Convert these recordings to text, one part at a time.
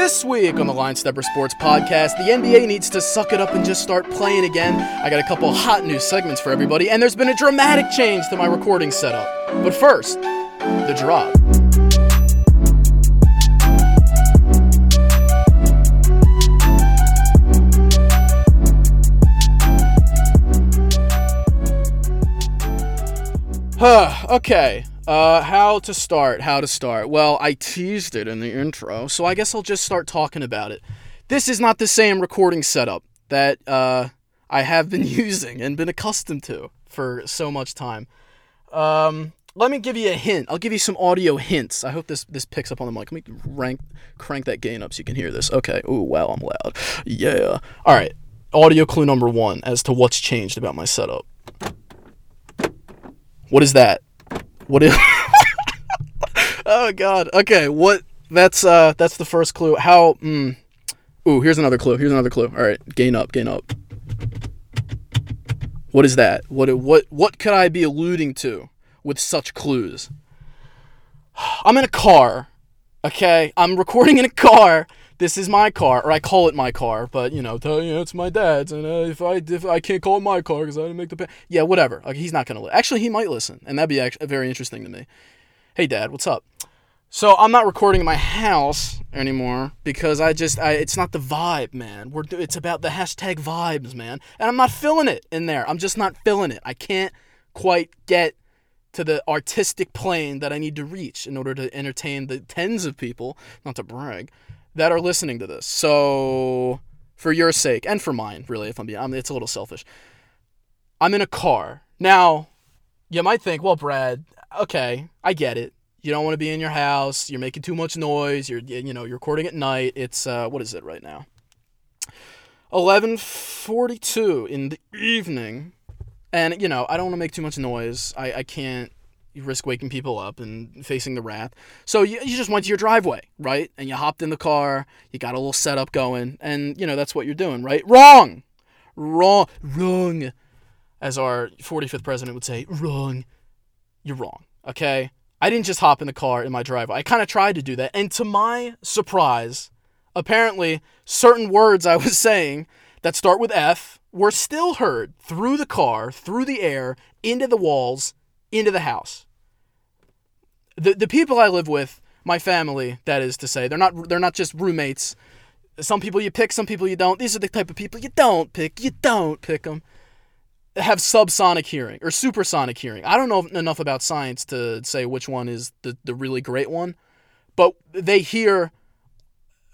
This week on the Line Stepper Sports Podcast, the NBA needs to suck it up and just start playing again. I got a couple hot new segments for everybody, and there's been a dramatic change to my recording setup. But first, the drop. Huh, okay. Uh, how to start? How to start? Well, I teased it in the intro, so I guess I'll just start talking about it. This is not the same recording setup that uh, I have been using and been accustomed to for so much time. Um, let me give you a hint. I'll give you some audio hints. I hope this this picks up on the mic. Let me rank crank that gain up so you can hear this. Okay. Ooh, wow, I'm loud. Yeah. All right. Audio clue number one as to what's changed about my setup. What is that? What is? oh God. Okay. What? That's uh. That's the first clue. How? Mm, ooh. Here's another clue. Here's another clue. All right. Gain up. Gain up. What is that? What? What? What could I be alluding to with such clues? I'm in a car. Okay. I'm recording in a car. This is my car, or I call it my car, but you know, you know, it's my dad's, and uh, if I if I can't call it my car because I didn't make the pay, yeah, whatever. Like he's not gonna li- actually he might listen, and that'd be very interesting to me. Hey, Dad, what's up? So I'm not recording in my house anymore because I just I, it's not the vibe, man. We're it's about the hashtag vibes, man, and I'm not feeling it in there. I'm just not feeling it. I can't quite get to the artistic plane that I need to reach in order to entertain the tens of people, not to brag, that are listening to this. So, for your sake and for mine, really, if I'm being, I mean, it's a little selfish. I'm in a car now. You might think, well, Brad, okay, I get it. You don't want to be in your house. You're making too much noise. You're, you know, you're recording at night. It's uh, what is it right now? 11:42 in the evening, and you know, I don't want to make too much noise. I, I can't risk waking people up and facing the wrath. So you, you just went to your driveway, right? And you hopped in the car, you got a little setup going, and you know, that's what you're doing, right? Wrong! Wrong! Wrong! As our 45th president would say, wrong. You're wrong, okay? I didn't just hop in the car in my driveway. I kind of tried to do that. And to my surprise, apparently, certain words I was saying that start with F were still heard through the car, through the air, into the walls, into the house. The the people I live with, my family, that is to say, they're not they're not just roommates. Some people you pick, some people you don't. These are the type of people you don't pick. You don't pick them. Have subsonic hearing or supersonic hearing. I don't know enough about science to say which one is the, the really great one, but they hear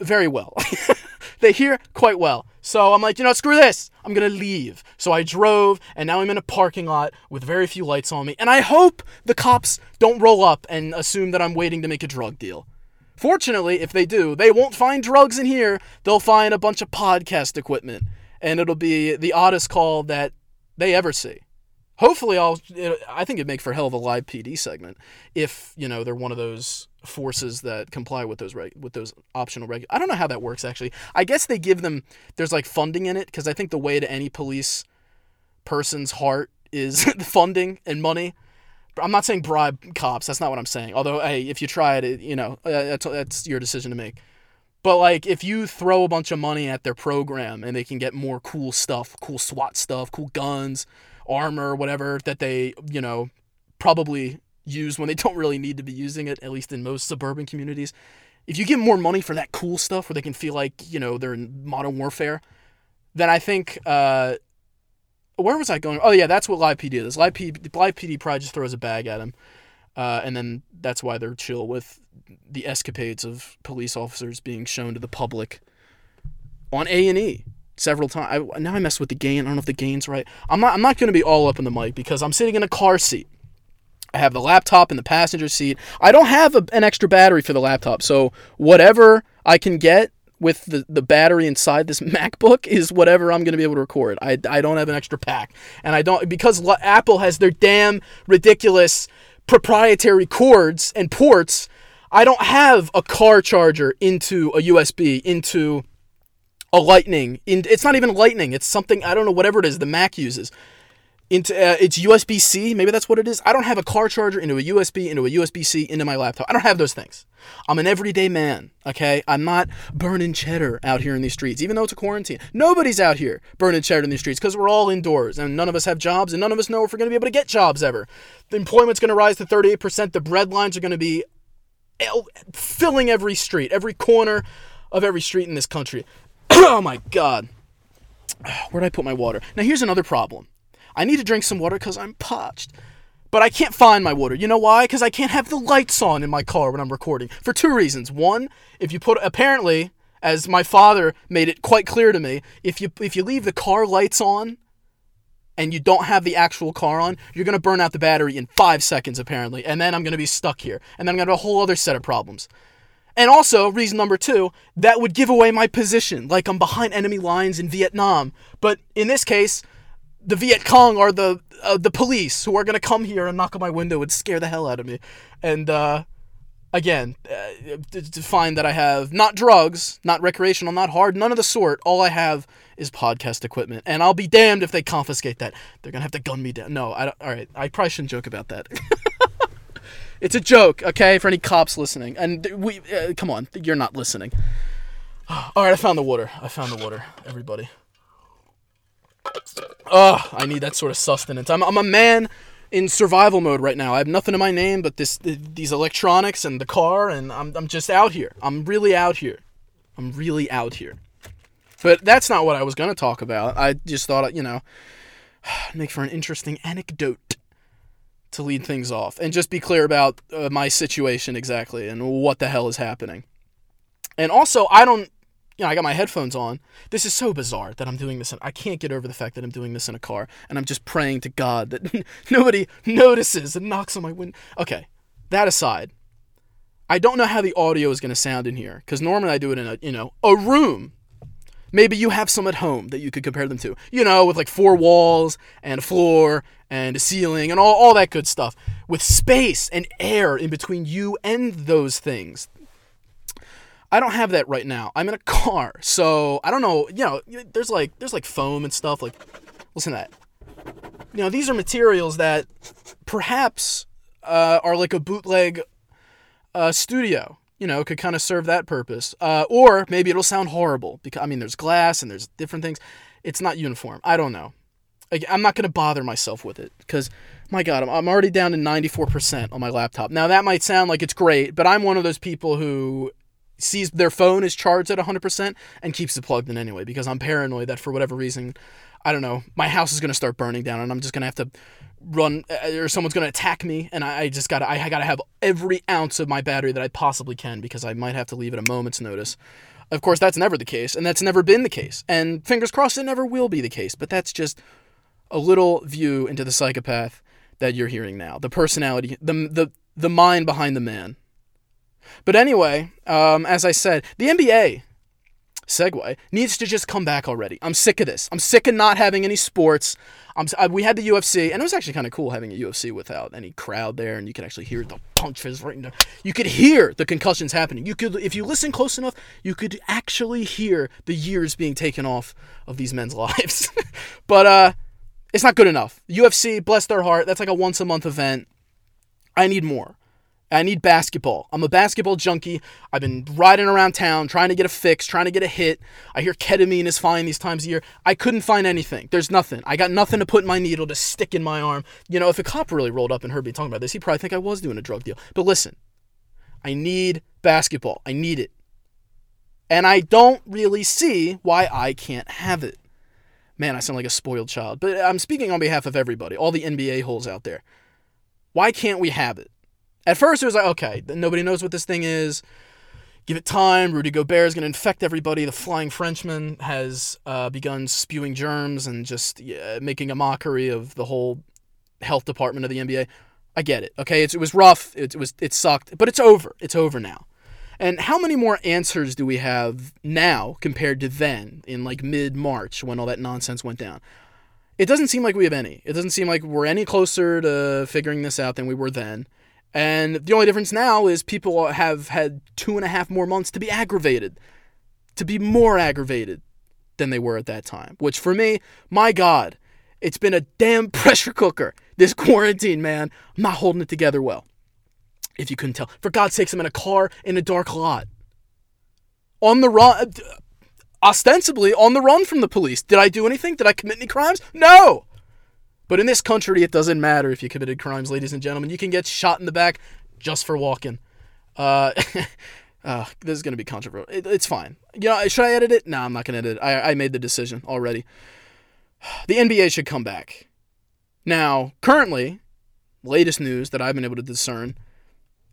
very well. they hear quite well. So I'm like, you know, screw this. I'm going to leave. So I drove, and now I'm in a parking lot with very few lights on me. And I hope the cops don't roll up and assume that I'm waiting to make a drug deal. Fortunately, if they do, they won't find drugs in here. They'll find a bunch of podcast equipment, and it'll be the oddest call that they ever see. Hopefully, I'll. I think it'd make for hell of a live PD segment if you know they're one of those forces that comply with those reg- with those optional reg. I don't know how that works actually. I guess they give them there's like funding in it because I think the way to any police person's heart is funding and money. I'm not saying bribe cops. That's not what I'm saying. Although, hey, if you try it, you know uh, that's that's your decision to make. But like, if you throw a bunch of money at their program and they can get more cool stuff, cool SWAT stuff, cool guns, armor, or whatever that they, you know, probably use when they don't really need to be using it, at least in most suburban communities. If you give more money for that cool stuff where they can feel like, you know, they're in modern warfare, then I think, uh, where was I going? Oh, yeah, that's what Live PD is. Live PD, Live PD probably just throws a bag at them. Uh, and then that's why they're chill with the escapades of police officers being shown to the public on A&E several times. I, now I mess with the gain. I don't know if the gain's right. I'm not. I'm not going to be all up in the mic because I'm sitting in a car seat. I have the laptop in the passenger seat. I don't have a, an extra battery for the laptop, so whatever I can get with the, the battery inside this MacBook is whatever I'm going to be able to record. I, I don't have an extra pack. And I don't, because Apple has their damn ridiculous proprietary cords and ports, I don't have a car charger into a USB, into a lightning. In, it's not even lightning. It's something, I don't know, whatever it is the Mac uses. into uh, it's USB C. Maybe that's what it is. I don't have a car charger into a USB into a USB C into my laptop. I don't have those things. I'm an everyday man. Okay, I'm not burning cheddar out here in these streets, even though it's a quarantine. Nobody's out here burning cheddar in these streets because we're all indoors and none of us have jobs and none of us know if we're going to be able to get jobs ever. The employment's going to rise to 38%. The bread lines are going to be filling every street, every corner of every street in this country. oh my God. Where'd I put my water? Now, here's another problem. I need to drink some water because I'm parched. But I can't find my water. You know why? Because I can't have the lights on in my car when I'm recording. For two reasons. One, if you put apparently, as my father made it quite clear to me, if you if you leave the car lights on and you don't have the actual car on, you're gonna burn out the battery in five seconds apparently, and then I'm gonna be stuck here, and then I'm gonna have a whole other set of problems. And also, reason number two, that would give away my position, like I'm behind enemy lines in Vietnam. But in this case, the Viet Cong are the uh, the police who are gonna come here and knock on my window and scare the hell out of me. And uh, again, uh, to find that I have not drugs, not recreational, not hard, none of the sort. All I have is podcast equipment, and I'll be damned if they confiscate that. They're gonna have to gun me down. No, I don't. All right, I probably shouldn't joke about that. it's a joke, okay, for any cops listening. And we, uh, come on, you're not listening. All right, I found the water. I found the water, everybody. Ugh, I need that sort of sustenance. I'm, I'm a man in survival mode right now. I have nothing in my name but this these electronics and the car, and I'm, I'm just out here. I'm really out here. I'm really out here. But that's not what I was going to talk about. I just thought, you know, make for an interesting anecdote to lead things off and just be clear about uh, my situation exactly and what the hell is happening. And also, I don't you know, I got my headphones on. This is so bizarre that I'm doing this. In, I can't get over the fact that I'm doing this in a car, and I'm just praying to God that nobody notices and knocks on my window. Okay, that aside, I don't know how the audio is going to sound in here because normally I do it in a you know a room. Maybe you have some at home that you could compare them to, you know, with like four walls and a floor and a ceiling and all, all that good stuff, with space and air in between you and those things. I don't have that right now. I'm in a car, so I don't know. You know, there's like there's like foam and stuff. Like, listen to that. You know, these are materials that perhaps uh, are like a bootleg uh, studio. You know, could kind of serve that purpose. Uh, or maybe it'll sound horrible because I mean, there's glass and there's different things. It's not uniform. I don't know. I'm not gonna bother myself with it because my god I'm, I'm already down to 94% on my laptop now that might sound like it's great but i'm one of those people who sees their phone is charged at 100% and keeps it plugged in anyway because I'm paranoid that for whatever reason, I don't know, my house is going to start burning down and I'm just going to have to run uh, or someone's going to attack me and I, just got to I got to have every ounce of my battery that I possibly can because I might have to leave at a moment's notice. Of course, that's never the case and that's never been the case. And fingers crossed it never will be the case, but that's just a little view into the psychopath that you're hearing now. The personality, the the the mind behind the man. But anyway, um, as I said, the NBA segue needs to just come back already. I'm sick of this. I'm sick of not having any sports. I'm, I, we had the UFC, and it was actually kind of cool having a UFC without any crowd there, and you could actually hear the punches right now. You could hear the concussions happening. You could, if you listen close enough, you could actually hear the years being taken off of these men's lives. but uh, it's not good enough. UFC, bless their heart, that's like a once a month event. I need more. I need basketball. I'm a basketball junkie. I've been riding around town trying to get a fix, trying to get a hit. I hear ketamine is fine these times of year. I couldn't find anything. There's nothing. I got nothing to put in my needle to stick in my arm. You know, if a cop really rolled up and heard me talking about this, he'd probably think I was doing a drug deal. But listen, I need basketball. I need it. And I don't really see why I can't have it. Man, I sound like a spoiled child. But I'm speaking on behalf of everybody, all the NBA holes out there. Why can't we have it? At first, it was like, okay, nobody knows what this thing is. Give it time. Rudy Gobert is going to infect everybody. The Flying Frenchman has uh, begun spewing germs and just yeah, making a mockery of the whole health department of the NBA. I get it. Okay, it's, it was rough. It, it was it sucked, but it's over. It's over now. And how many more answers do we have now compared to then in like mid March when all that nonsense went down? It doesn't seem like we have any. It doesn't seem like we're any closer to figuring this out than we were then. And the only difference now is people have had two and a half more months to be aggravated, to be more aggravated than they were at that time. Which for me, my God, It's been a damn pressure cooker. This quarantine, man. I'm not holding it together well. If you couldn't tell. For God's sakes, I'm in a car in a dark lot. On the run, ostensibly on the run from the police. Did I do anything? Did I commit any crimes? No! But in this country, it doesn't matter if you committed crimes, ladies and gentlemen. You can get shot in the back just for walking. Uh, uh, this is going to be controversial. It, it's fine. You know, should I edit it? No, I'm not going to edit it. I, I made the decision already. The NBA should come back. Now, currently, latest news that I've been able to discern,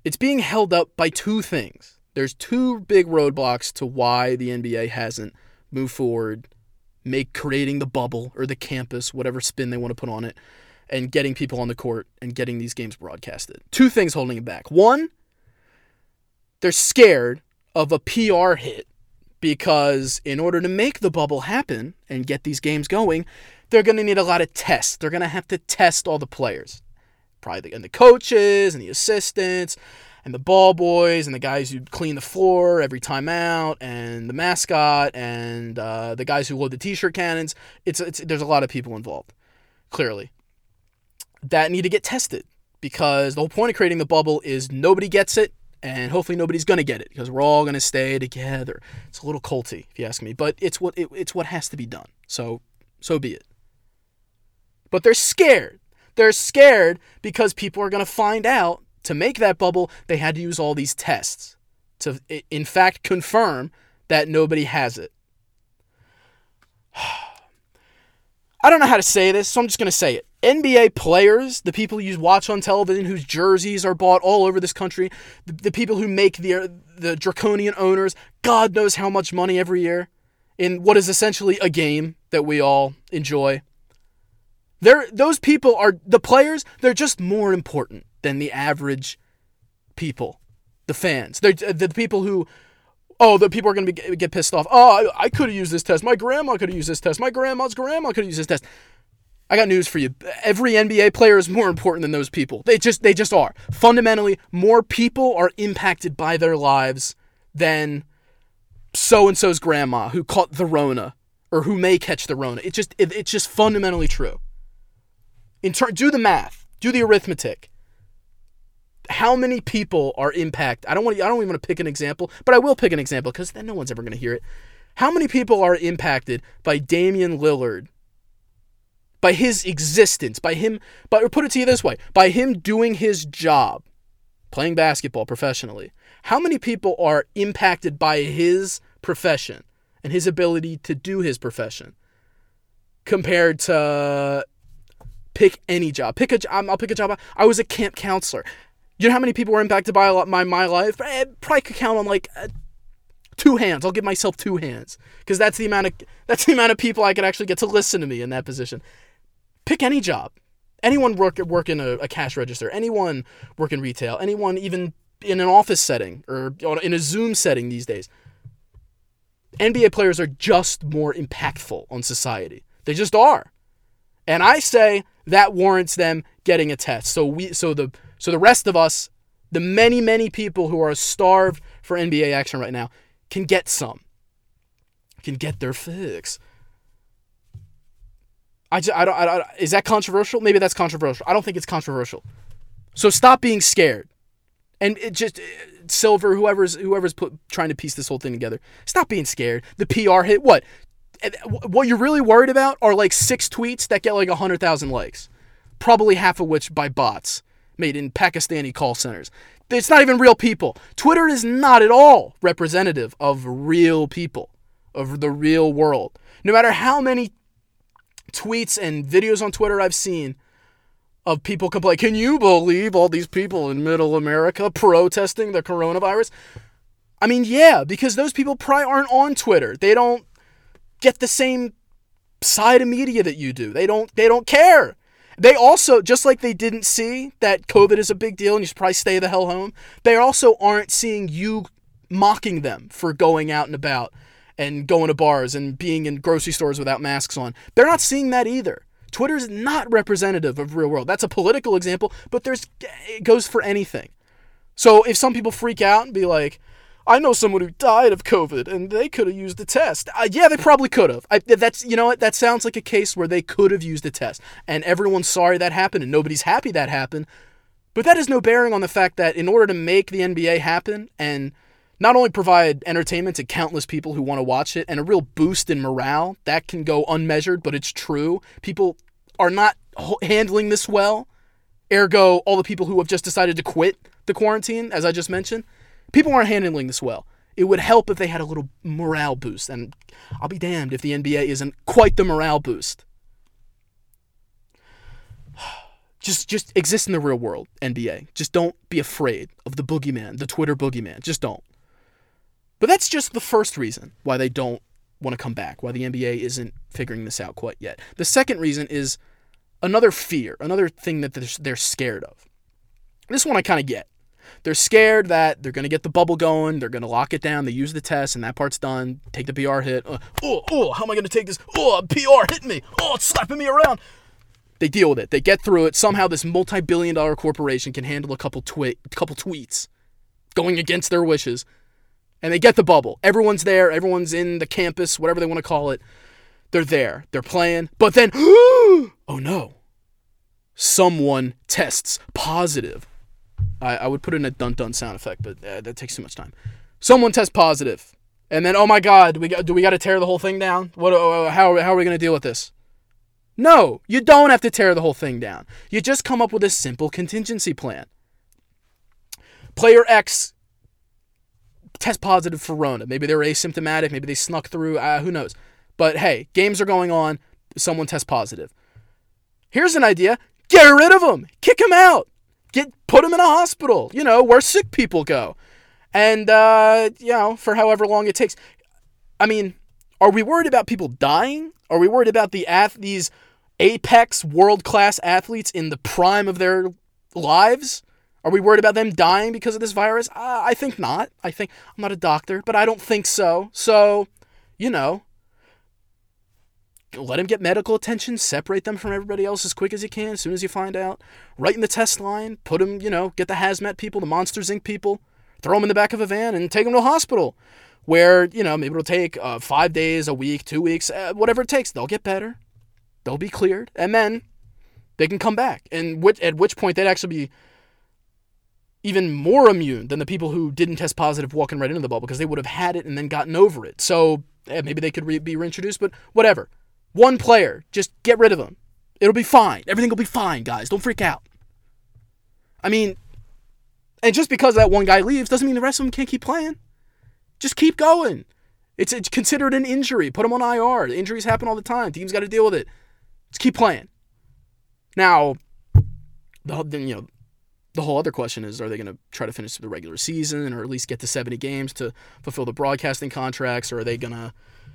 it's being held up by two things. There's two big roadblocks to why the NBA hasn't moved forward, make creating the bubble or the campus, whatever spin they want to put on it, and getting people on the court and getting these games broadcasted. Two things holding it back. One, they're scared of a PR hit because in order to make the bubble happen and get these games going, they're going to need a lot of tests. They're going to have to test all the players, probably the, and the coaches and the assistants and the ball boys and the guys who clean the floor every time out and the mascot and uh, the guys who load the t-shirt cannons. It's, it's there's a lot of people involved, clearly, that need to get tested because the whole point of creating the bubble is nobody gets it and hopefully nobody's gonna get it because we're all gonna stay together. It's a little culty, if you ask me, but it's what it, it's what has to be done. So so be it. But they're scared. They're scared because people are gonna find out to make that bubble they had to use all these tests to in fact confirm that nobody has it. I don't know how to say this, so I'm just gonna say it. NBA players, the people you watch on television whose jerseys are bought all over this country, the, the people who make the the draconian owners, God knows how much money every year in what is essentially a game that we all enjoy. They're, those people are the players, they're just more important than the average people, the fans. They're uh, the people who oh, the people are going to get pissed off. Oh, I, I could have used this test. My grandma could have used this test. My grandma's grandma could have used this test. I got news for you. Every NBA player is more important than those people. They just they just are. Fundamentally, more people are impacted by their lives than so and so's grandma who caught the Rona or who may catch the Rona. It's just it, it's just fundamentally true. In turn, do the math, do the arithmetic. How many people are impacted? I don't want I don't even want to pick an example, but I will pick an example because then no one's ever going to hear it. How many people are impacted by Damian Lillard by his existence, by him, but put it to you this way, by him doing his job, playing basketball professionally, how many people are impacted by his profession and his ability to do his profession compared to pick any job? Pick a job. I'll pick a job. I was a camp counselor. You know how many people were impacted by my my life? I probably could count on like uh, two hands. I'll give myself two hands because that's the amount of that's the amount of people I could actually get to listen to me in that position. Pick any job. Anyone work work in a, a cash register. Anyone work in retail. Anyone even in an office setting or in a Zoom setting these days. NBA players are just more impactful on society. They just are. And I say that warrants them getting a test. So we so the so the rest of us, the many many people who are starved for NBA action right now can get some. Can get their fix. I, just, I, don't, I don't. Is that controversial? Maybe that's controversial. I don't think it's controversial. So stop being scared, and it just uh, Silver, whoever's whoever's put trying to piece this whole thing together. Stop being scared. The PR hit. What? What you're really worried about are like six tweets that get like a hundred thousand likes, probably half of which by bots made in Pakistani call centers. It's not even real people. Twitter is not at all representative of real people, of the real world. No matter how many tweets and videos on Twitter I've seen of people complain, can you believe all these people in middle America protesting the coronavirus? I mean, yeah, because those people probably aren't on Twitter. They don't get the same side of media that you do. They don't they don't care. They also, just like they didn't see that COVID is a big deal and you should probably stay the hell home, they also aren't seeing you mocking them for going out and about and going to bars and being in grocery stores without masks on. They're not seeing that either. Twitter is not representative of real world. That's a political example, but there's it goes for anything. So if some people freak out and be like, I know someone who died of COVID and they could have used the test. Uh, yeah, they probably could have. That's you know what that sounds like a case where they could have used the test, and everyone's sorry that happened and nobody's happy that happened. But that has no bearing on the fact that in order to make the NBA happen and not only provide entertainment to countless people who want to watch it and a real boost in morale, that can go unmeasured, but it's true. People are not handling this well. Ergo, all the people who have just decided to quit the quarantine, as I just mentioned, people aren't handling this well. It would help if they had a little morale boost, and I'll be damned if the NBA isn't quite the morale boost. Just, just exist in the real world, NBA. Just don't be afraid of the boogeyman, the Twitter boogeyman. Just don't. But that's just the first reason why they don't want to come back, why the NBA isn't figuring this out quite yet. The second reason is another fear, another thing that they're, they're scared of. This one I kind of get. They're scared that they're going to get the bubble going, they're going to lock it down, they use the test, and that part's done. Take the PR hit. Uh, oh, oh, how am I going to take this? Oh, PR hitting me. Oh, it's slapping me around. They deal with it. They get through it. Somehow, this multi-billion-dollar corporation can handle a couple tweet, couple tweets, going against their wishes, and they get the bubble. Everyone's there. Everyone's in the campus, whatever they want to call it. They're there. They're playing. But then, oh no, someone tests positive. I, I would put in a dun dun sound effect, but uh, that takes too much time. Someone tests positive, and then oh my god, do we got, do we got to tear the whole thing down? What? Uh, how how are we gonna deal with this? No, you don't have to tear the whole thing down. You just come up with a simple contingency plan. Player X test positive for Rona. Maybe they were asymptomatic. Maybe they snuck through. Uh, who knows? But hey, games are going on. Someone test positive. Here's an idea: get rid of them. Kick them out. Get put them in a hospital. You know where sick people go, and uh, you know for however long it takes. I mean, are we worried about people dying? Are we worried about the ath- these apex world class athletes in the prime of their lives? Are we worried about them dying because of this virus? Uh, I think not. I think I'm not a doctor, but I don't think so. So, you know, let them get medical attention, separate them from everybody else as quick as you can, as soon as you find out. Right in the test line, put them, you know, get the hazmat people, the Monsters Inc. people, throw them in the back of a van and take them to a hospital where, you know, maybe it'll take uh, five days, a week, two weeks, uh, whatever it takes. They'll get better. They'll be cleared. And then they can come back. And which, at which point they'd actually be even more immune than the people who didn't test positive walking right into the bubble because they would have had it and then gotten over it. So maybe they could re- be reintroduced, but whatever. One player, just get rid of him. It'll be fine. Everything will be fine, guys. Don't freak out. I mean, and just because that one guy leaves doesn't mean the rest of them can't keep playing. Just keep going. It's, it's considered an injury. Put them on IR. Injuries happen all the time. Teams got to deal with it. Just keep playing. Now, the you know the whole other question is are they going to try to finish the regular season or at least get to 70 games to fulfill the broadcasting contracts or are they going to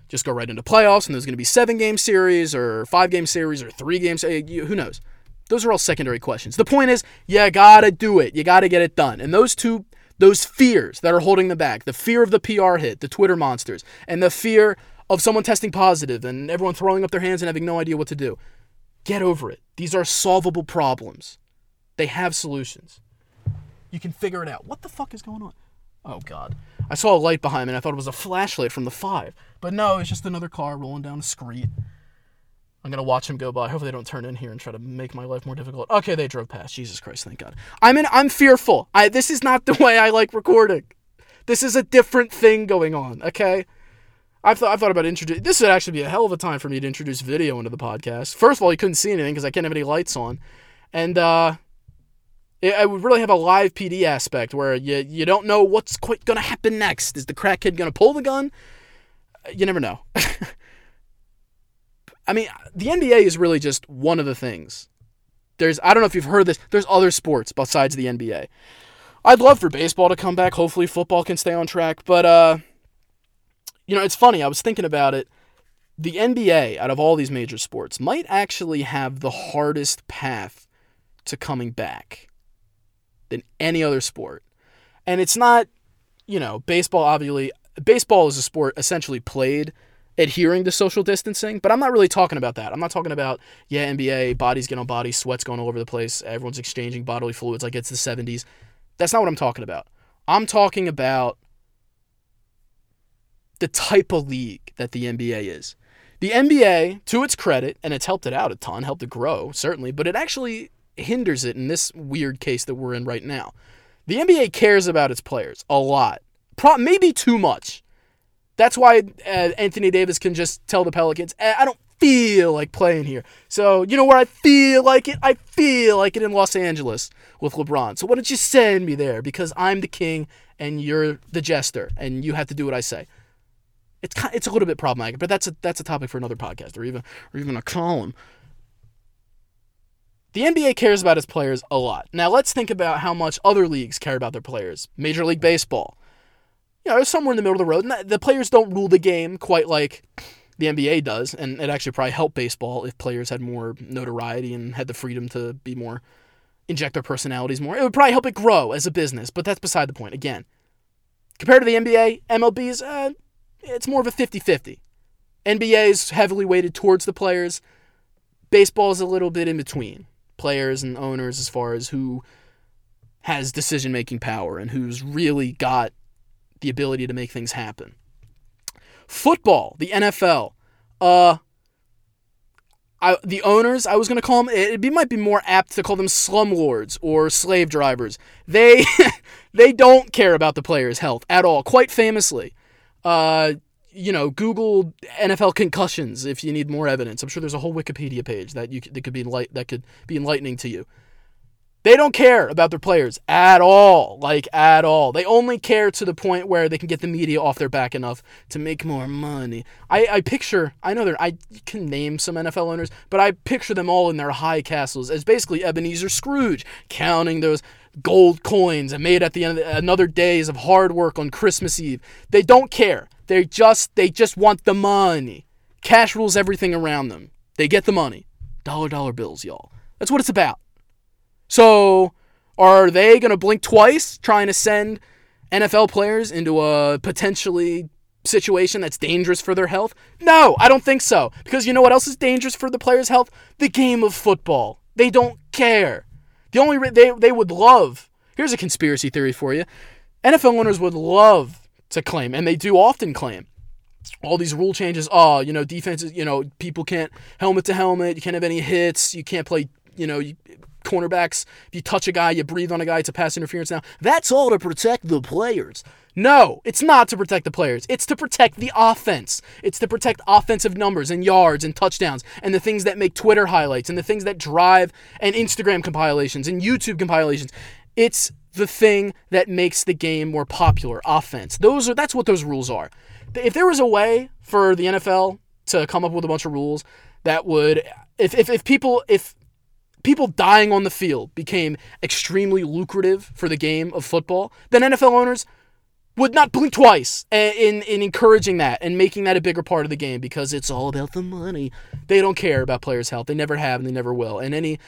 just go right into playoffs and there's going to be seven game series or five game series or three games eh, who knows those are all secondary questions the point is you gotta do it you gotta get it done and those two those fears that are holding them back the fear of the pr hit the twitter monsters and the fear of someone testing positive and everyone throwing up their hands and having no idea what to do get over it these are solvable problems they have solutions. You can figure it out. What the fuck is going on? Oh god. I saw a light behind me and I thought it was a flashlight from the five. But no, it's just another car rolling down the street. I'm gonna watch them go by. Hopefully they don't turn in here and try to make my life more difficult. Okay, they drove past. Jesus Christ, thank God. I'm in I'm fearful. I this is not the way I like recording. This is a different thing going on, okay? I've thought, I've thought about introducing. This would actually be a hell of a time for me to introduce video into the podcast. First of all, you couldn't see anything because I can't have any lights on, and uh, it, would really have a live PD aspect where you you don't know what's quite gonna happen next. Is the crackhead gonna pull the gun? You never know. I mean, the NBA is really just one of the things. There's I don't know if you've heard this. There's other sports besides the NBA. I'd love for baseball to come back. Hopefully, football can stay on track. But uh, you know, it's funny. I was thinking about it. The NBA, out of all these major sports, might actually have the hardest path to coming back than any other sport. And it's not, you know, baseball obviously baseball is a sport essentially played adhering to social distancing, but I'm not really talking about that. I'm not talking about yeah, NBA, bodies get on bodies, sweat's going all over the place, everyone's exchanging bodily fluids like it's the 70s. That's not what I'm talking about. I'm talking about the type of league that the NBA is. The NBA, to its credit, and it's helped it out a ton, helped it grow, certainly, but it actually hinders it in this weird case that we're in right now. The NBA cares about its players a lot, Pro- maybe too much. That's why uh, Anthony Davis can just tell the Pelicans, eh, I don't feel like playing here. So, you know where I feel like it? I feel like it in Los Angeles with LeBron. So, why don't you send me there? Because I'm the king and you're the jester and you have to do what I say. It's kind, it's a little bit problematic, but that's a that's a topic for another podcast or even or even a column. The NBA cares about its players a lot. Now let's think about how much other leagues care about their players. Major League Baseball. You know, somewhere in the middle of the road. And the players don't rule the game quite like the NBA does, and it actually probably helped baseball if players had more notoriety and had the freedom to be more inject their personalities more. It would probably help it grow as a business, but that's beside the point. Again, compared to the NBA, MLB's uh, it's more of a 50-50. NBA is heavily weighted towards the players. Baseball is a little bit in between players and owners as far as who has decision making power and who's really got the ability to make things happen. Football, the NFL, uh, I, the owners, I was going to call them, it, it might be more apt to call them slumlords or slave drivers. They, they don't care about the players' health at all. Quite famously, uh, you know, Google NFL concussions if you need more evidence. I'm sure there's a whole Wikipedia page that you that could be enlight- that could be enlightening to you. They don't care about their players at all, like at all. They only care to the point where they can get the media off their back enough to make more money. I, I picture, I know there, I can name some NFL owners, but I picture them all in their high castles as basically Ebenezer Scrooge, counting those gold coins and made at the end of the, another days of hard work on Christmas Eve. They don't care. They just they just want the money. Cash rules everything around them. They get the money. Dollar dollar bills, y'all. That's what it's about. So, are they going to blink twice trying to send NFL players into a potentially situation that's dangerous for their health? No, I don't think so. Because you know what else is dangerous for the players' health? The game of football. They don't care. The only re- they they would love. Here's a conspiracy theory for you. NFL owners would love to claim, and they do often claim, all these rule changes. Oh, you know, defenses. You know, people can't helmet to helmet. You can't have any hits. You can't play. You know, you, cornerbacks. If you touch a guy, you breathe on a guy. It's a pass interference. Now that's all to protect the players. No, it's not to protect the players. It's to protect the offense. It's to protect offensive numbers and yards and touchdowns and the things that make Twitter highlights and the things that drive and Instagram compilations and YouTube compilations. It's the thing that makes the game more popular, offense. Those are that's what those rules are. If there was a way for the NFL to come up with a bunch of rules that would if if, if people if people dying on the field became extremely lucrative for the game of football, then NFL owners would not blink twice in, in encouraging that and making that a bigger part of the game because it's all about the money. They don't care about players' health. They never have and they never will. And any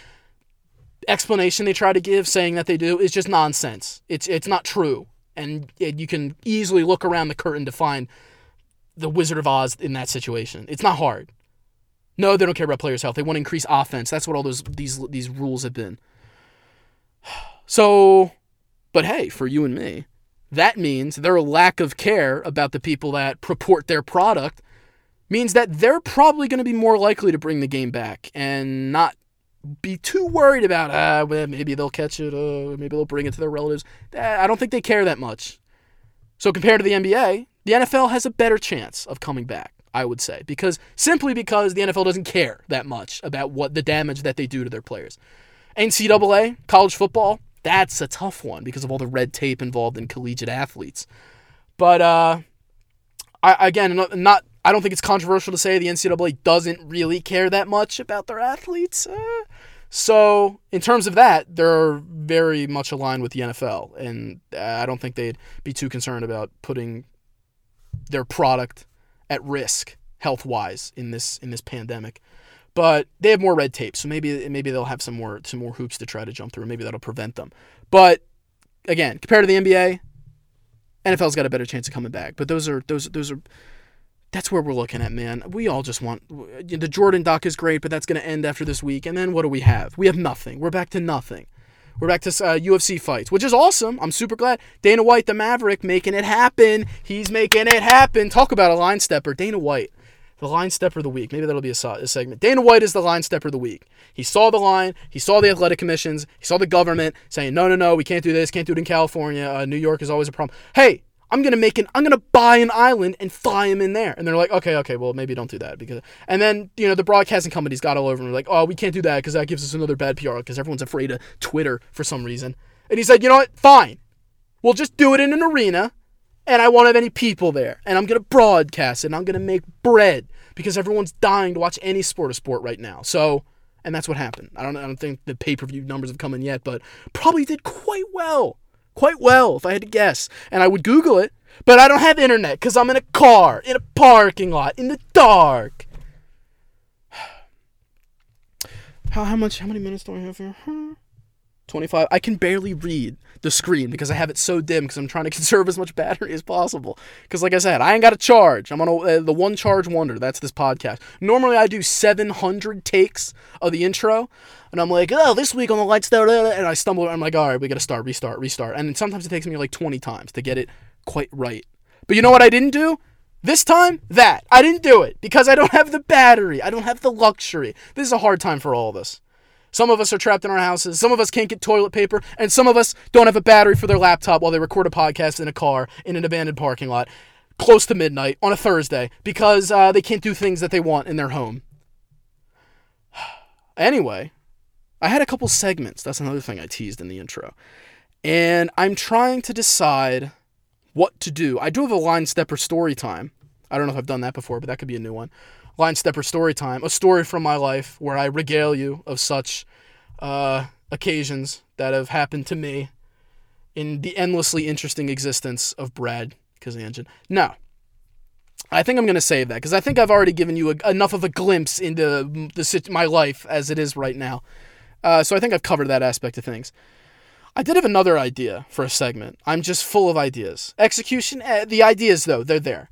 explanation they try to give saying that they do is just nonsense. It's it's not true. And it, you can easily look around the curtain to find the Wizard of Oz in that situation. It's not hard. No, they don't care about players' health. They want to increase offense. That's what all those these these rules have been. So, but hey, for you and me, that means their lack of care about the people that purport their product means that they're probably going to be more likely to bring the game back and not be too worried about ah well, maybe they'll catch it uh, maybe they'll bring it to their relatives i don't think they care that much so compared to the nba the nfl has a better chance of coming back i would say because simply because the nfl doesn't care that much about what the damage that they do to their players ncaa college football that's a tough one because of all the red tape involved in collegiate athletes. But uh, I, again, not I don't think it's controversial to say the NCAA doesn't really care that much about their athletes. Uh, so in terms of that, they're very much aligned with the NFL, and I don't think they'd be too concerned about putting their product at risk health wise in this in this pandemic but they have more red tape, so maybe maybe they'll have some more some more hoops to try to jump through. Maybe that'll prevent them. But again, compared to the NBA, NFL's got a better chance of coming back. But those are those those are that's where we're looking at, man. We all just want the Jordan doc is great, but that's going to end after this week. And then what do we have? We have nothing. We're back to nothing. We're back to uh, UFC fights, which is awesome. I'm super glad. Dana White, the Maverick, making it happen. He's making it happen. Talk about a line stepper. Dana White, the line stepper of the week. Maybe that'll be a, a segment. Dana White is the line stepper of the week. He saw the line. He saw the athletic commissions. He saw the government saying, no, no, no, we can't do this. Can't do it in California. Uh, New York is always a problem. Hey, I'm gonna make an I'm gonna buy an island and fly him in there. And they're like, okay, okay, well maybe don't do that because and then you know the broadcasting companies got all over him like, oh we can't do that because that gives us another bad PR because everyone's afraid of Twitter for some reason. And he said, you know what, fine, we'll just do it in an arena, and I won't have any people there, and I'm gonna broadcast it, and I'm gonna make bread because everyone's dying to watch any sport of sport right now. So. And that's what happened. I don't, I don't think the pay per view numbers have come in yet, but probably did quite well quite well if I had to guess. And I would Google it, but I don't have internet because I'm in a car, in a parking lot, in the dark. How, how much, how many minutes do I have here? 25. I can barely read the screen because I have it so dim because I'm trying to conserve as much battery as possible. Because, like I said, I ain't got a charge. I'm on a, uh, the one charge wonder. That's this podcast. Normally, I do 700 takes of the intro, and I'm like, oh, this week on the lights there, and I stumble. I'm like, all right, we got to start, restart, restart. And sometimes it takes me like 20 times to get it quite right. But you know what I didn't do? This time, that. I didn't do it because I don't have the battery. I don't have the luxury. This is a hard time for all of us. Some of us are trapped in our houses. Some of us can't get toilet paper. And some of us don't have a battery for their laptop while they record a podcast in a car in an abandoned parking lot close to midnight on a Thursday because uh, they can't do things that they want in their home. Anyway, I had a couple segments. That's another thing I teased in the intro. And I'm trying to decide what to do. I do have a line stepper story time. I don't know if I've done that before, but that could be a new one. Line Stepper story time, a story from my life where I regale you of such uh, occasions that have happened to me in the endlessly interesting existence of Brad Kazanjian. No, I think I'm going to save that because I think I've already given you a, enough of a glimpse into the, my life as it is right now. Uh, so I think I've covered that aspect of things. I did have another idea for a segment. I'm just full of ideas. Execution, eh, the ideas though, they're there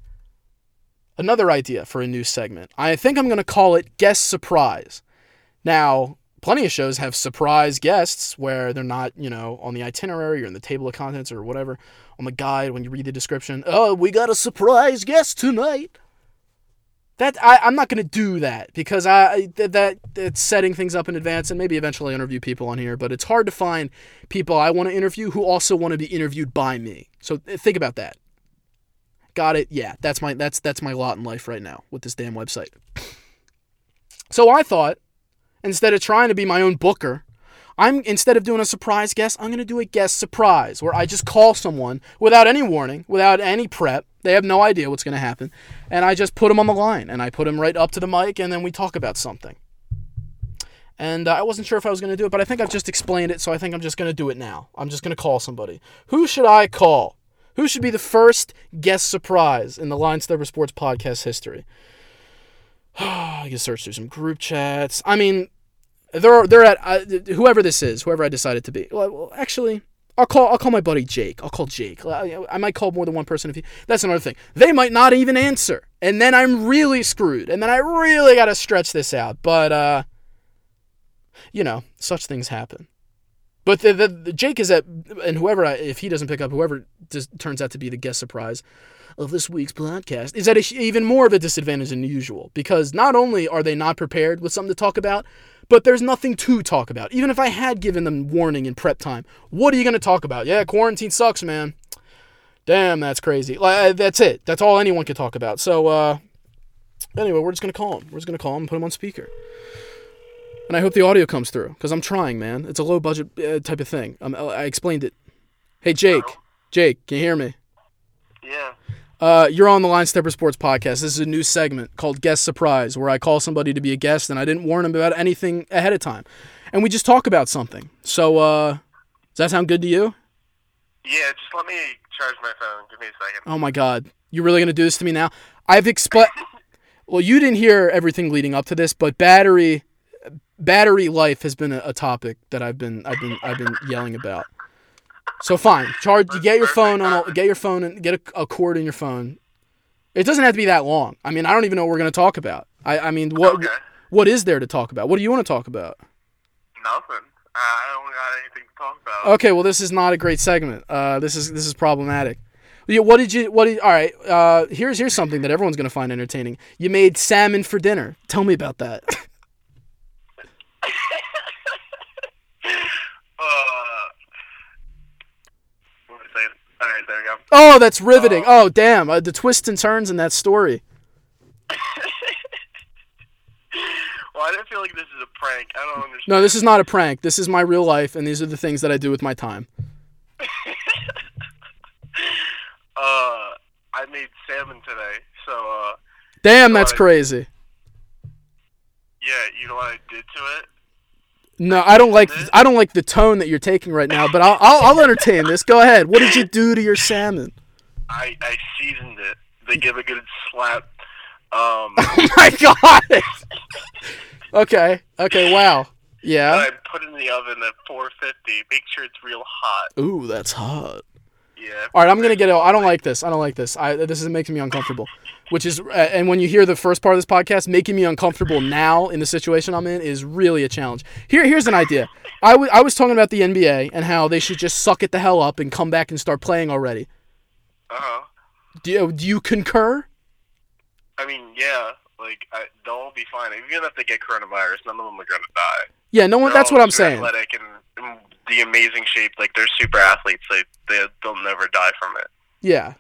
another idea for a new segment. I think I'm going to call it Guest Surprise. Now, plenty of shows have surprise guests where they're not, you know, on the itinerary or in the table of contents or whatever, oh on the guide when you read the description. Oh, we got a surprise guest tonight. That I, I'm not going to do that because I that it's setting things up in advance and maybe eventually interview people on here, but it's hard to find people I want to interview who also want to be interviewed by me. So think about that. Got it. Yeah, that's my that's that's my lot in life right now with this damn website. So I thought instead of trying to be my own booker, I'm instead of doing a surprise guest, I'm going to do a guest surprise where I just call someone without any warning, without any prep. They have no idea what's going to happen, and I just put them on the line and I put them right up to the mic and then we talk about something. And uh, I wasn't sure if I was going to do it, but I think I've just explained it, so I think I'm just going to do it now. I'm just going to call somebody. Who should I call? Who should be the first guest surprise in the Line Stepper Sports podcast history? I can search through some group chats. I mean, they're they're at uh, whoever this is, whoever I decided to be. Well, actually, I'll call I'll call my buddy Jake. I'll call Jake. I might call more than one person if. That's another thing. They might not even answer, and then I'm really screwed. And then I really got to stretch this out. But uh, you know, such things happen. But the, the, the Jake is at, and whoever, if he doesn't pick up, whoever just turns out to be the guest surprise of this week's podcast is at a, even more of a disadvantage than usual because not only are they not prepared with something to talk about, but there's nothing to talk about. Even if I had given them warning and prep time, what are you going to talk about? Yeah, quarantine sucks, man. Damn, that's crazy. Like, that's it. That's all anyone could talk about. So, uh, anyway, we're just going to call him. We're just going to call him and put him on speaker and I hope the audio comes through because I'm trying, man. It's a low budget uh, type of thing. Um, I explained it. Hey, Jake. Hello? Jake, can you hear me? Yeah. Uh, you're on the Line Stepper Sports podcast. This is a new segment called Guest Surprise, where I call somebody to be a guest, and I didn't warn them about anything ahead of time, and we just talk about something. So, uh, does that sound good to you? Yeah, just let me charge my phone. Give me a second. Oh my God, you're really gonna do this to me now? I've explained. well, you didn't hear everything leading up to this, but battery battery life has been a, a, topic that I've been I've been I've been yelling about. So fine, charge. You get your phone on. Get your phone and get a, a, cord in your phone. It doesn't have to be that long. I mean, I don't even know what we're gonna talk about. I I mean, what okay. what is there to talk about? What do you want to talk about? Nothing. I don't got anything to talk about. Okay, well this is not a great segment. Uh, this is this is problematic. Yeah, what did you? What did? All right. Uh, here's here's something that everyone's gonna find entertaining. You made salmon for dinner. Tell me about that. Uh, what was I saying? All right, there we go. Oh, that's riveting. Oh, damn. Uh, the twists and turns in that story. Well, I didn't feel like this is a prank. I don't understand. No, this is not a prank. This is my real life, and these are the things that I do with my time. Uh, I made salmon today, so uh, Damn, that's Right. crazy. yeah, you know what I did to it? No, I don't like I don't like the tone that you're taking right now, but I'll I'll, I'll entertain this. Go ahead. What did you do to your salmon? I I seasoned it. They give a good slap. Um, Oh my god. okay. Okay. Wow. Yeah. I put it in the oven at 450. Make sure it's real hot. Ooh, that's hot. Yeah. All right, I'm gonna get. I don't like this. I don't like this. I this is making me uncomfortable. Which is, uh, and when you hear the first part of this podcast, making me uncomfortable now in the situation I'm in is really a challenge. Here, here's an idea. I wa- I was talking about the NBA and how they should just suck it the hell up and come back and start playing already. Uh huh. Do you, do you concur? I mean, yeah. Like I, they'll all be fine. Even if they get coronavirus, none of them are gonna die. Yeah, no one. They're That's what I'm saying. Athletic and the amazing shape. Like they're super athletes. They they they'll never die from it. Yeah.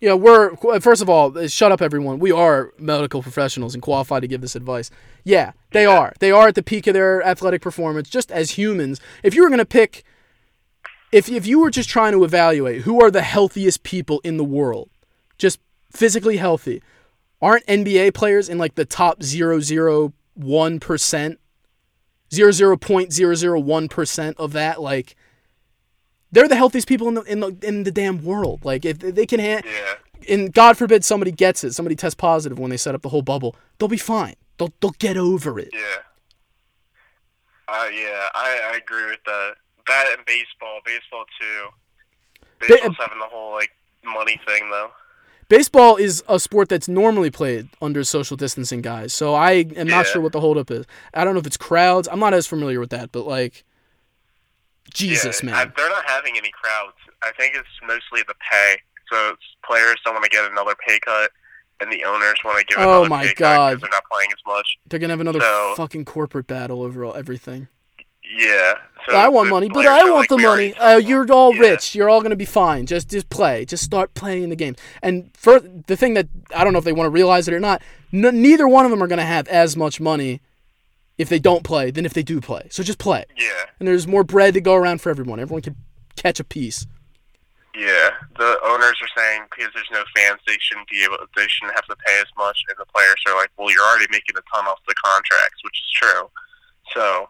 Yeah, we're first of all, shut up everyone. We are medical professionals and qualified to give this advice. Yeah, they are. They are at the peak of their athletic performance just as humans. If you were going to pick if if you were just trying to evaluate who are the healthiest people in the world, just physically healthy, aren't NBA players in like the top 001%? 0.001% of that like they're the healthiest people in the in the in the damn world. Like if they can ha- Yeah. and God forbid somebody gets it, somebody tests positive when they set up the whole bubble, they'll be fine. They'll they'll get over it. Yeah. Uh, yeah, I, I agree with that. That and baseball, baseball too. Baseball's having the whole like money thing though. Baseball is a sport that's normally played under social distancing, guys. So I am not Yeah. sure what the holdup is. I don't know if it's crowds. I'm not as familiar with that, but like, Jesus, yeah, man. I, they're not having any crowds. I think it's mostly the pay. So players don't want to get another pay cut, and the owners want to give Oh my God. they're not playing as much. They're gonna have another So- fucking corporate battle over all, everything. Yeah. So I want money, but I want like, the money. Uh, you're all Yeah. rich. You're all gonna be fine. Just just play. Just start playing the game. And for the thing that I don't know if they want to realize it or not, n- neither one of them are gonna have as much money if they don't play than if they do play. So just play. Yeah. And there's more bread to go around for everyone. Everyone can catch a piece. Yeah, the owners are saying because there's no fans, they shouldn't be able, they shouldn't have to pay as much, and the players are like, well, you're already making a ton off the contracts, which is true. So,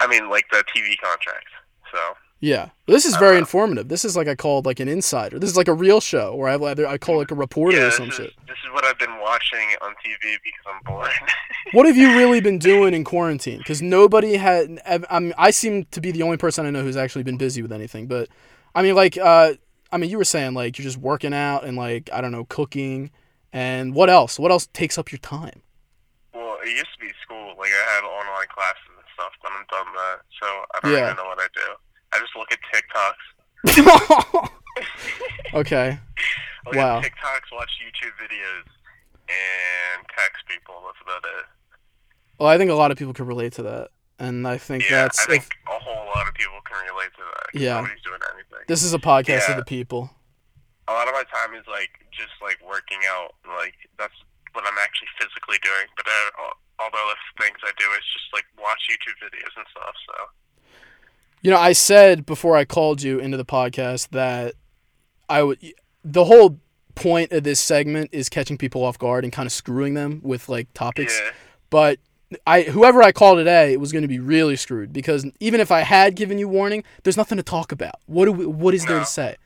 I mean, like the TV contracts. So, Yeah, this is very informative. This is like I called like an insider. This is like a real show where I I call like a reporter yeah, or some is, shit. this is what I've been watching on TV because I'm bored. What have you really been doing in quarantine? Because nobody had. I mean, I seem to be the only person I know who's actually been busy with anything. But I mean, like, uh, I mean, you were saying like you're just working out and like I don't know, cooking, and what else? What else takes up your time? well, it used to be school. Like, I had online classes stuff, but I'm done that. So, I don't Yeah. even know what I do. I just look at TikToks. okay. I look Wow. at TikToks, watch YouTube videos, and text people. That's about it. Well, I think a lot of people can relate to that, and I think Yeah, that's I think if a whole lot of people can relate to that. Yeah. Nobody's doing anything. this is a podcast of the people. A lot of my time is like just like working out. Like that's what I'm actually physically doing. But uh, all, the other things I do is just like watch YouTube videos and stuff. So You know, I said before I called you into the podcast that I would. The whole point of this segment is catching people off guard and kind of screwing them with like topics. yeah, But I, whoever I call today, was going to be really screwed because even if I had given you warning, there's nothing to talk about. What do we, What is there to say?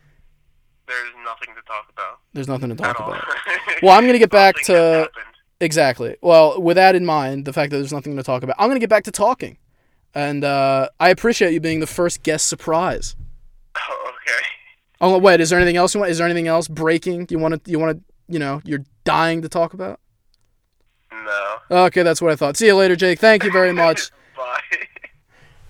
there's nothing to talk about There's nothing to talk about. Well, I'm gonna get back to. Exactly. Well, with that in mind, the fact that there's nothing to talk about, I'm gonna get back to talking, and uh, I appreciate you being the first guest surprise. Oh, okay. Oh wait, is there anything else you want? Is there anything else breaking you want to? You want to? You know, you're dying to talk about. No. Okay, that's what I thought. See you later, Jake. Thank you very much. Bye.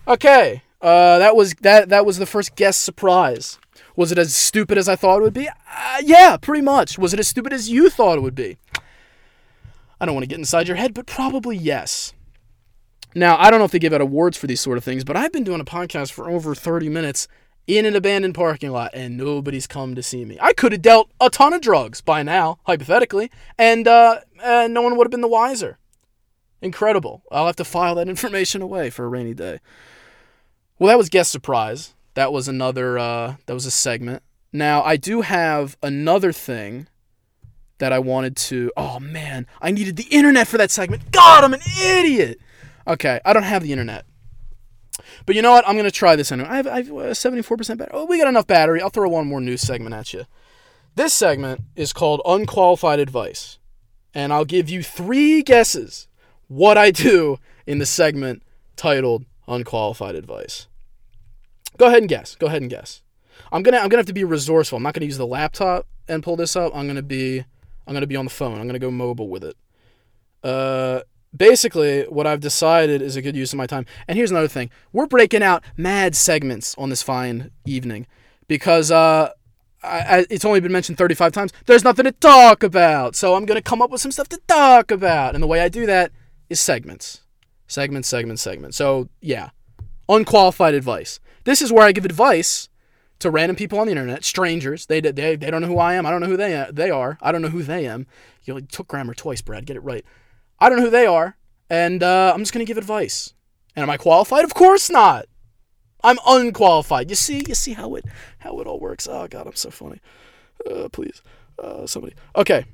Okay, uh, that was that that was the first guest surprise. Was it as stupid as I thought it would be? Uh, yeah, pretty much. Was it as stupid as you thought it would be? I don't want to get inside your head, but probably yes. Now, I don't know if they give out awards for these sort of things, but I've been doing a podcast for over 30 minutes in an abandoned parking lot and nobody's come to see me. I could have dealt a ton of drugs by now, hypothetically, and uh, uh, no one would have been the wiser. Incredible. I'll have to file that information away for a rainy day. Well, that was guest surprise. That was another. Uh, that was a segment. Now I do have another thing that I wanted to. Oh man, I needed the internet for that segment. God, I'm an idiot. Okay, I don't have the internet. But you know what? I'm gonna try this anyway. I have, I have uh, 74% battery. Oh, we got enough battery. I'll throw one more news segment at you. This segment is called Unqualified Advice, and I'll give you three guesses what I do in the segment titled Unqualified Advice. Go ahead and guess. Go ahead and guess. I'm gonna I'm gonna have to be resourceful. I'm not gonna use the laptop and pull this up. I'm gonna be I'm gonna be on the phone. I'm gonna go mobile with it. Uh, basically, what I've decided is a good use of my time. And here's another thing: we're breaking out mad segments on this fine evening because uh, I, I, it's only been mentioned 35 times. There's nothing to talk about, so I'm gonna come up with some stuff to talk about. And the way I do that is segments, segments, segments, segments. So yeah, unqualified advice. This is where I give advice to random people on the internet, strangers. They, they, they don't know who I am. I don't know who they, they are. I don't know who they am. You took grammar twice, Brad. Get it right. I don't know who they are. And uh, I'm just going to give advice. And am I qualified? Of course not. I'm unqualified. You see, you see how it how it all works. Oh God, I'm so funny. Uh, please, uh, somebody. Okay.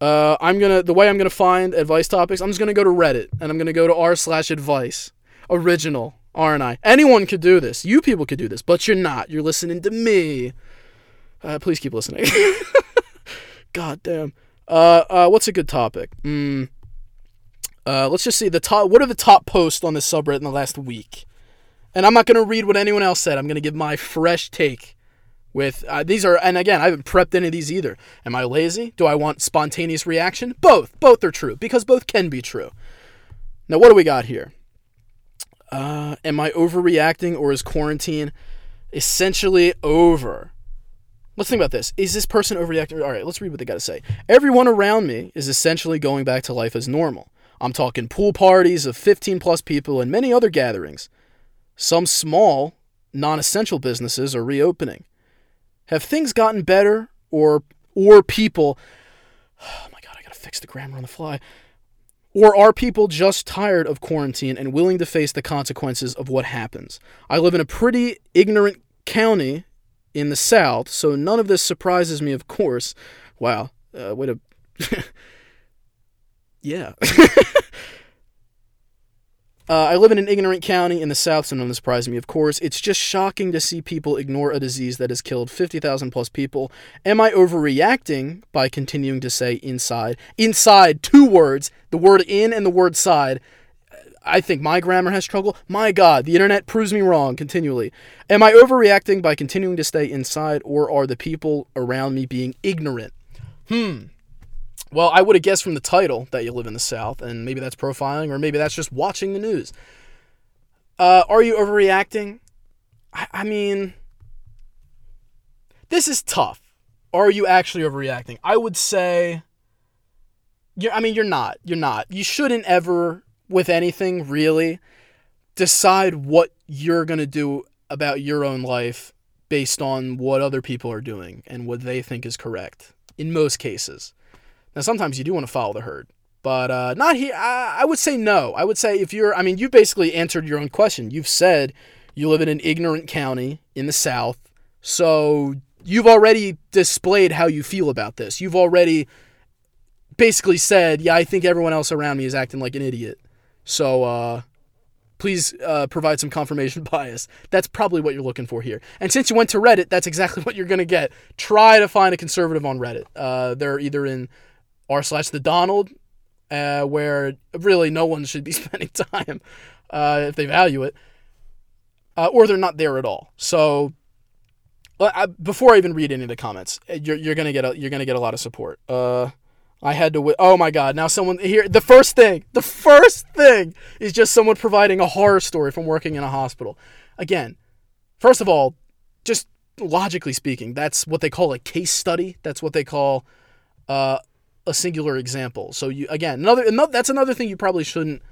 Uh, I'm gonna the way I'm gonna find advice topics. I'm just gonna go to Reddit and I'm gonna go to r slash advice original aren't I? Anyone could do this. You people could do this, but you're not. You're listening to me. Uh, please keep listening. God damn. Uh, uh, what's a good topic? Mm, uh, let's just see the top. What are the top posts on this subreddit in the last week? And I'm not to read what anyone else said. I'm to give my fresh take. With uh, these are, and again, I haven't prepped any of these either. Am I lazy? Do I want spontaneous reaction? Both. Both are true because both can be true. Now, what do we got here? Uh, am I overreacting or is quarantine essentially over? Let's think about this. Is this person overreacting? All right, let's read what they got to say. Everyone around me is essentially going back to life as normal. I'm talking pool parties of 15 plus people and many other gatherings. Some small, non essential businesses are reopening. Have things gotten better or or people Oh my god, I got to fix the grammar on the fly. Or are people just tired of quarantine and willing to face the consequences of what happens? I live in a pretty ignorant county in the South, so none of this surprises me, of course. Wow. Uh, way to. yeah. Uh, I live in an ignorant county in the South, so none this surprises me, of course. It's just shocking to see people ignore a disease that has killed 50,000 plus people. Am I overreacting by continuing to say inside? Inside, two words, the word in and the word side. I think my grammar has trouble. My God, the internet proves me wrong continually. Am I overreacting by continuing to stay inside, or are the people around me being ignorant? Hmm. Well, I would have guessed from the title that you live in the South, and maybe that's profiling, or maybe that's just watching the news. Uh, are you overreacting? I, I mean, this is tough. Are you actually overreacting? I would say, you're, I mean, you're not. You're not. You shouldn't ever, with anything really, decide what you're going to do about your own life based on what other people are doing and what they think is correct in most cases. Now, sometimes you do want to follow the herd, but uh, not here. I, I would say no. I would say if you're, I mean, you basically answered your own question. You've said you live in an ignorant county in the South, so you've already displayed how you feel about this. You've already basically said, yeah, I think everyone else around me is acting like an idiot. So, uh, please uh, provide some confirmation bias. That's probably what you're looking for here. And since you went to Reddit, that's exactly what you're going to get. Try to find a conservative on Reddit. Uh, they're either in r slash the Donald, uh, where really no one should be spending time uh, if they value it, uh, or they're not there at all. So I, before I even read any of the comments, uh, you're, you're gonna get a you're gonna get a lot of support. Uh, I had to. Wi- oh my god! Now someone here. The first thing, the first thing is just someone providing a horror story from working in a hospital. Again, first of all, just logically speaking, that's what they call a case study. That's what they call uh, a singular example. So you again, another, another that's another thing you probably shouldn't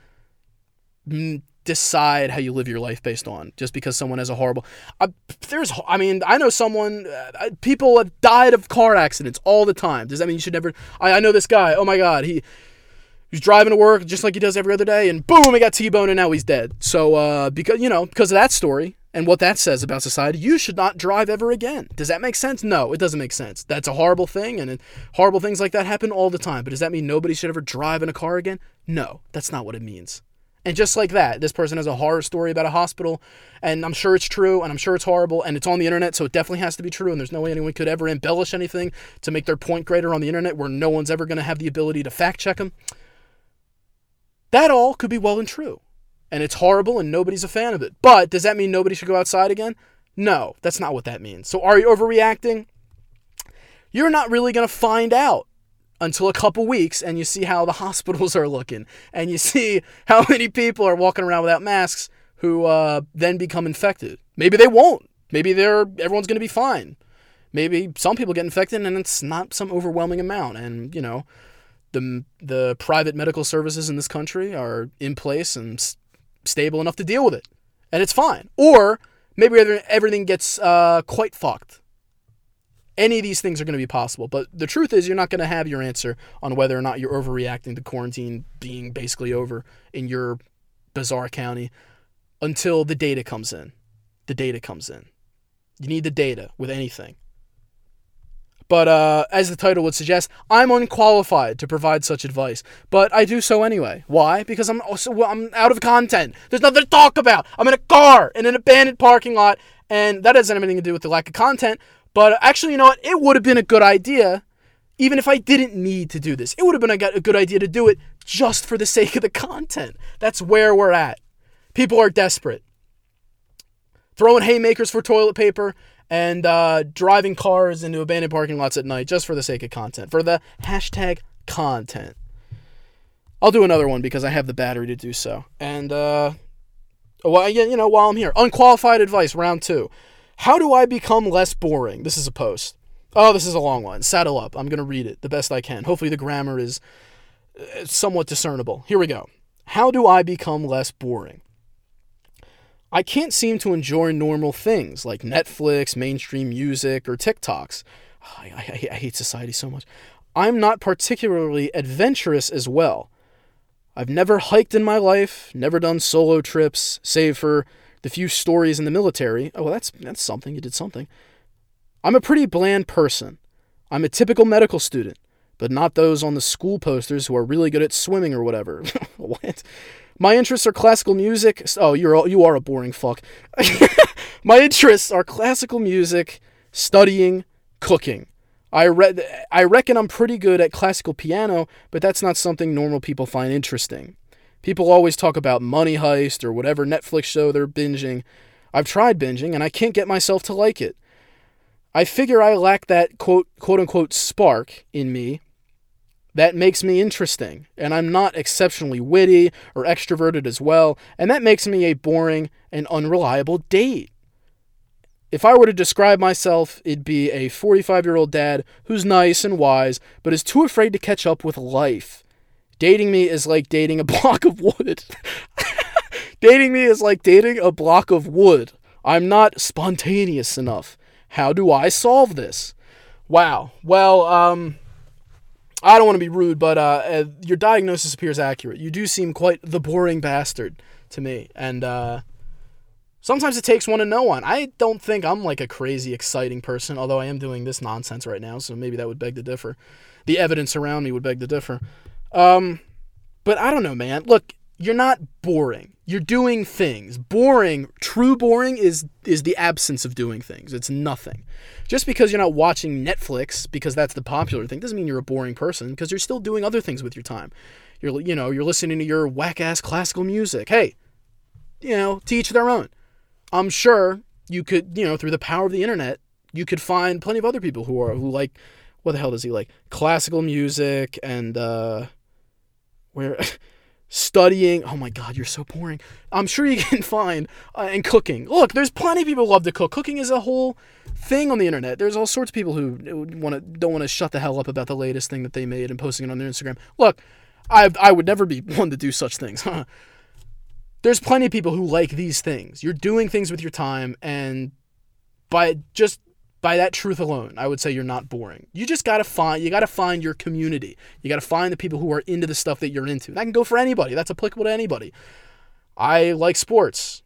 decide how you live your life based on just because someone has a horrible uh, there's i mean i know someone uh, people have died of car accidents all the time does that mean you should never i, I know this guy oh my god he he's driving to work just like he does every other day and boom he got t-boned and now he's dead so uh because you know because of that story and what that says about society you should not drive ever again. Does that make sense? No it doesn't make sense. That's a horrible thing and horrible things like that happen all the time. But does that mean nobody should ever drive in a car again? No that's not what it means. And just like that, this person has a horror story about a hospital, and I'm sure it's true, and I'm sure it's horrible, and it's on the internet, so it definitely has to be true, and there's no way anyone could ever embellish anything to make their point greater on the internet where no one's ever going to have the ability to fact check them. That all could be well and true. And it's horrible, and nobody's a fan of it. But does that mean nobody should go outside again? No, that's not what that means. So are you overreacting? You're not really going to find out until a couple weeks and you see how the hospitals are looking and you see how many people are walking around without masks who uh, then become infected. Maybe they won't. Maybe they're everyone's going to be fine. Maybe some people get infected and it's not some overwhelming amount and, you know, the the private medical services in this country are in place and stable enough to deal with it. And it's fine. Or maybe everything gets uh, quite fucked any of these things are going to be possible. But the truth is, you're not going to have your answer on whether or not you're overreacting to quarantine being basically over in your bizarre county until the data comes in. The data comes in. You need the data with anything. But uh, as the title would suggest, I'm unqualified to provide such advice. But I do so anyway. Why? Because I'm also, I'm out of content. There's nothing to talk about. I'm in a car in an abandoned parking lot, and that doesn't have anything to do with the lack of content. But actually, you know what? It would have been a good idea, even if I didn't need to do this. It would have been a good idea to do it just for the sake of the content. That's where we're at. People are desperate. Throwing haymakers for toilet paper and uh, driving cars into abandoned parking lots at night just for the sake of content, for the hashtag content. I'll do another one because I have the battery to do so. And, uh, well, you know, while I'm here, unqualified advice, round two. How do I become less boring? This is a post. Oh, this is a long one. Saddle up. I'm going to read it the best I can. Hopefully, the grammar is uh, somewhat discernible. Here we go. How do I become less boring? I can't seem to enjoy normal things like Netflix, mainstream music, or TikToks. I, I, I hate society so much. I'm not particularly adventurous as well. I've never hiked in my life, never done solo trips, save for the few stories in the military. Oh, well, that's that's something. You did something. I'm a pretty bland person. I'm a typical medical student, but not those on the school posters who are really good at swimming or whatever. what? My interests are classical music. Oh, you're you are a boring fuck. My interests are classical music, studying, cooking. I read I reckon I'm pretty good at classical piano, but that's not something normal people find interesting. People always talk about Money Heist or whatever Netflix show they're binging. I've tried binging and I can't get myself to like it. I figure I lack that quote quote unquote spark in me that makes me interesting, and I'm not exceptionally witty or extroverted as well, and that makes me a boring and unreliable date. If I were to describe myself, it'd be a 45 year old dad who's nice and wise, but is too afraid to catch up with life. Dating me is like dating a block of wood. dating me is like dating a block of wood. I'm not spontaneous enough. How do I solve this? Wow. Well, um, I don't want to be rude, but uh, uh, your diagnosis appears accurate. You do seem quite the boring bastard to me, and uh, sometimes it takes one to know one. I don't think I'm like a crazy exciting person, although I am doing this nonsense right now, so maybe that would beg to differ. The evidence around me would beg to differ. Um, but I don't know, man. Look, you're not boring. You're doing things. Boring, true boring is is the absence of doing things. It's nothing. Just because you're not watching Netflix because that's the popular thing doesn't mean you're a boring person because you're still doing other things with your time. You're you know, you're listening to your whack-ass classical music. Hey, you know, teach their own. I'm sure you could, you know, through the power of the internet, you could find plenty of other people who are who like what the hell does he like? Classical music and uh, where studying. Oh my God, you're so boring. I'm sure you can find uh, and cooking. Look, there's plenty of people who love to cook. Cooking is a whole thing on the internet. There's all sorts of people who want to don't want to shut the hell up about the latest thing that they made and posting it on their Instagram. Look, I I would never be one to do such things. Huh? there's plenty of people who like these things. You're doing things with your time, and by just by that truth alone, I would say you're not boring. You just gotta find you gotta find your community. You gotta find the people who are into the stuff that you're into. That can go for anybody. That's applicable to anybody. I like sports.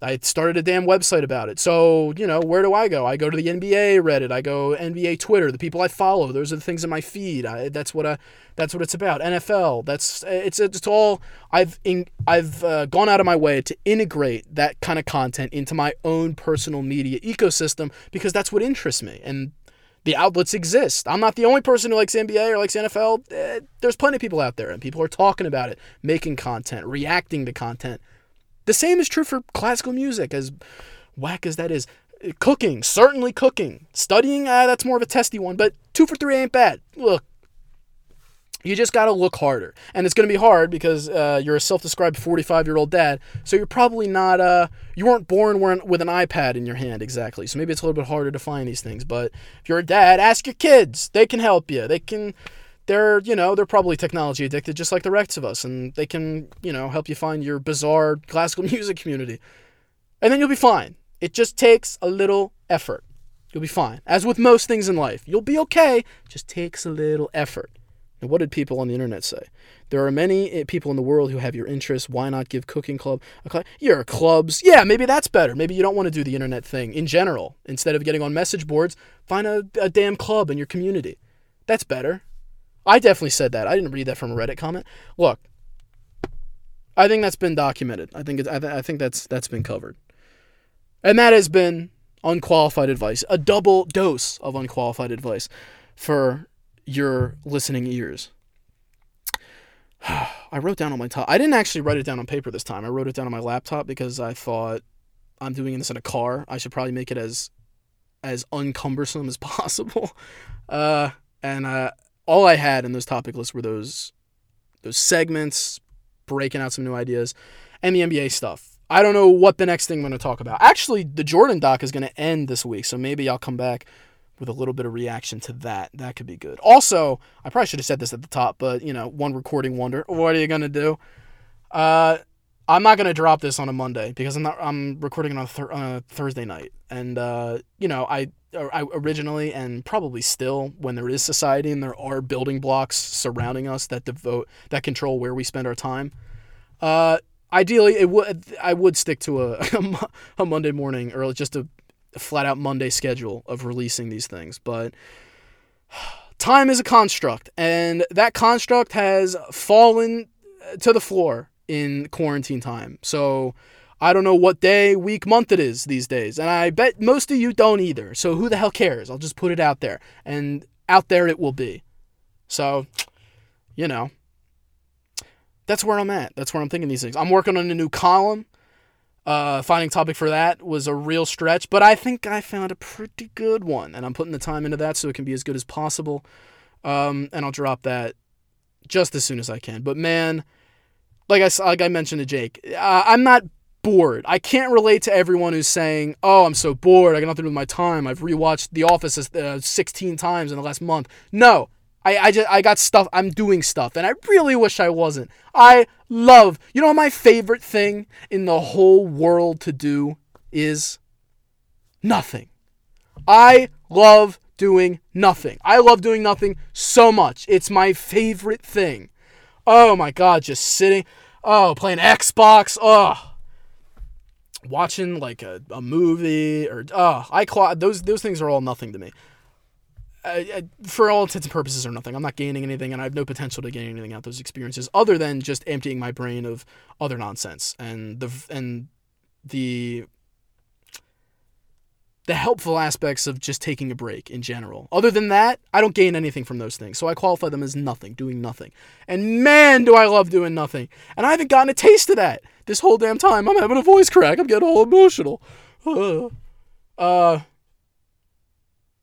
I started a damn website about it. So, you know, where do I go? I go to the NBA Reddit. I go NBA Twitter. The people I follow, those are the things in my feed. I, that's what I, that's what it's about. NFL. That's it's it's all I've in, I've uh, gone out of my way to integrate that kind of content into my own personal media ecosystem because that's what interests me and the outlets exist. I'm not the only person who likes NBA or likes NFL. Eh, there's plenty of people out there and people are talking about it, making content, reacting to content the same is true for classical music, as whack as that is. Cooking, certainly cooking. Studying, uh, that's more of a testy one, but two for three ain't bad. Look, you just got to look harder. And it's going to be hard because uh, you're a self described 45 year old dad. So you're probably not, uh, you weren't born with an iPad in your hand exactly. So maybe it's a little bit harder to find these things. But if you're a dad, ask your kids. They can help you. They can they're you know they're probably technology addicted just like the rest of us and they can you know help you find your bizarre classical music community. And then you'll be fine. It just takes a little effort. You'll be fine. As with most things in life you'll be okay. Just takes a little effort. And what did people on the internet say? There are many eh, people in the world who have your interests. Why not give cooking club a club your clubs? Yeah maybe that's better. Maybe you don't want to do the internet thing in general. Instead of getting on message boards find a, a damn club in your community. That's better I definitely said that. I didn't read that from a Reddit comment. Look, I think that's been documented. I think it's, I, th- I think that's that's been covered, and that has been unqualified advice, a double dose of unqualified advice for your listening ears. I wrote down on my top. I didn't actually write it down on paper this time. I wrote it down on my laptop because I thought I'm doing this in a car. I should probably make it as as uncumbersome as possible. Uh, and uh, all I had in those topic lists were those those segments, breaking out some new ideas, and the NBA stuff. I don't know what the next thing I'm going to talk about. Actually, the Jordan doc is going to end this week, so maybe I'll come back with a little bit of reaction to that. That could be good. Also, I probably should have said this at the top, but you know, one recording wonder. What are you going to do? Uh, I'm not gonna drop this on a Monday because I'm not. I'm recording on a, on a Thursday night, and uh, you know, I I originally and probably still when there is society and there are building blocks surrounding us that devote that control where we spend our time uh, ideally it would i would stick to a, a monday morning or just a flat out monday schedule of releasing these things but time is a construct and that construct has fallen to the floor in quarantine time so I don't know what day, week, month it is these days. And I bet most of you don't either. So who the hell cares? I'll just put it out there. And out there it will be. So, you know, that's where I'm at. That's where I'm thinking these things. I'm working on a new column. Uh, finding topic for that was a real stretch, but I think I found a pretty good one, and I'm putting the time into that so it can be as good as possible. Um, and I'll drop that just as soon as I can. But man, like I like I mentioned to Jake, uh, I'm not bored. I can't relate to everyone who's saying, "Oh, I'm so bored. I got nothing to do with my time. I've rewatched The Office uh, 16 times in the last month." No, I I just I got stuff. I'm doing stuff, and I really wish I wasn't. I love. You know, my favorite thing in the whole world to do is nothing. I love doing nothing. I love doing nothing so much. It's my favorite thing. Oh my god, just sitting. Oh, playing Xbox. Oh, watching like a, a movie or oh I those those things are all nothing to me. I, I, for all intents and purposes are nothing. I'm not gaining anything, and I have no potential to gain anything out of those experiences other than just emptying my brain of other nonsense and the and the the helpful aspects of just taking a break in general. Other than that, I don't gain anything from those things. So I qualify them as nothing, doing nothing. And man, do I love doing nothing. And I haven't gotten a taste of that this whole damn time. I'm having a voice crack. I'm getting all emotional. Uh,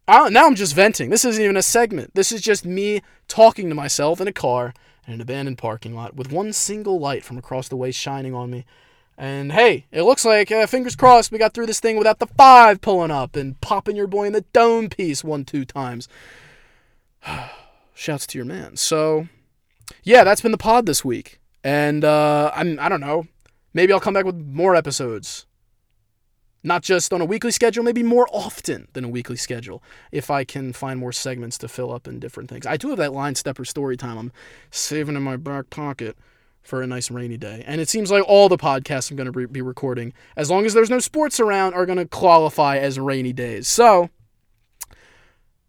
now I'm just venting. This isn't even a segment. This is just me talking to myself in a car in an abandoned parking lot with one single light from across the way shining on me. And hey, it looks like, uh, fingers crossed, we got through this thing without the five pulling up and popping your boy in the dome piece one, two times. Shouts to your man. So, yeah, that's been the pod this week. And uh, I'm, I don't know. Maybe I'll come back with more episodes. Not just on a weekly schedule, maybe more often than a weekly schedule if I can find more segments to fill up in different things. I do have that line stepper story time I'm saving in my back pocket for a nice rainy day. And it seems like all the podcasts I'm going to be recording, as long as there's no sports around, are going to qualify as rainy days. So,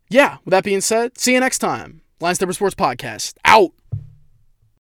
yeah, with that being said, see you next time. Line Stepper Sports Podcast, out.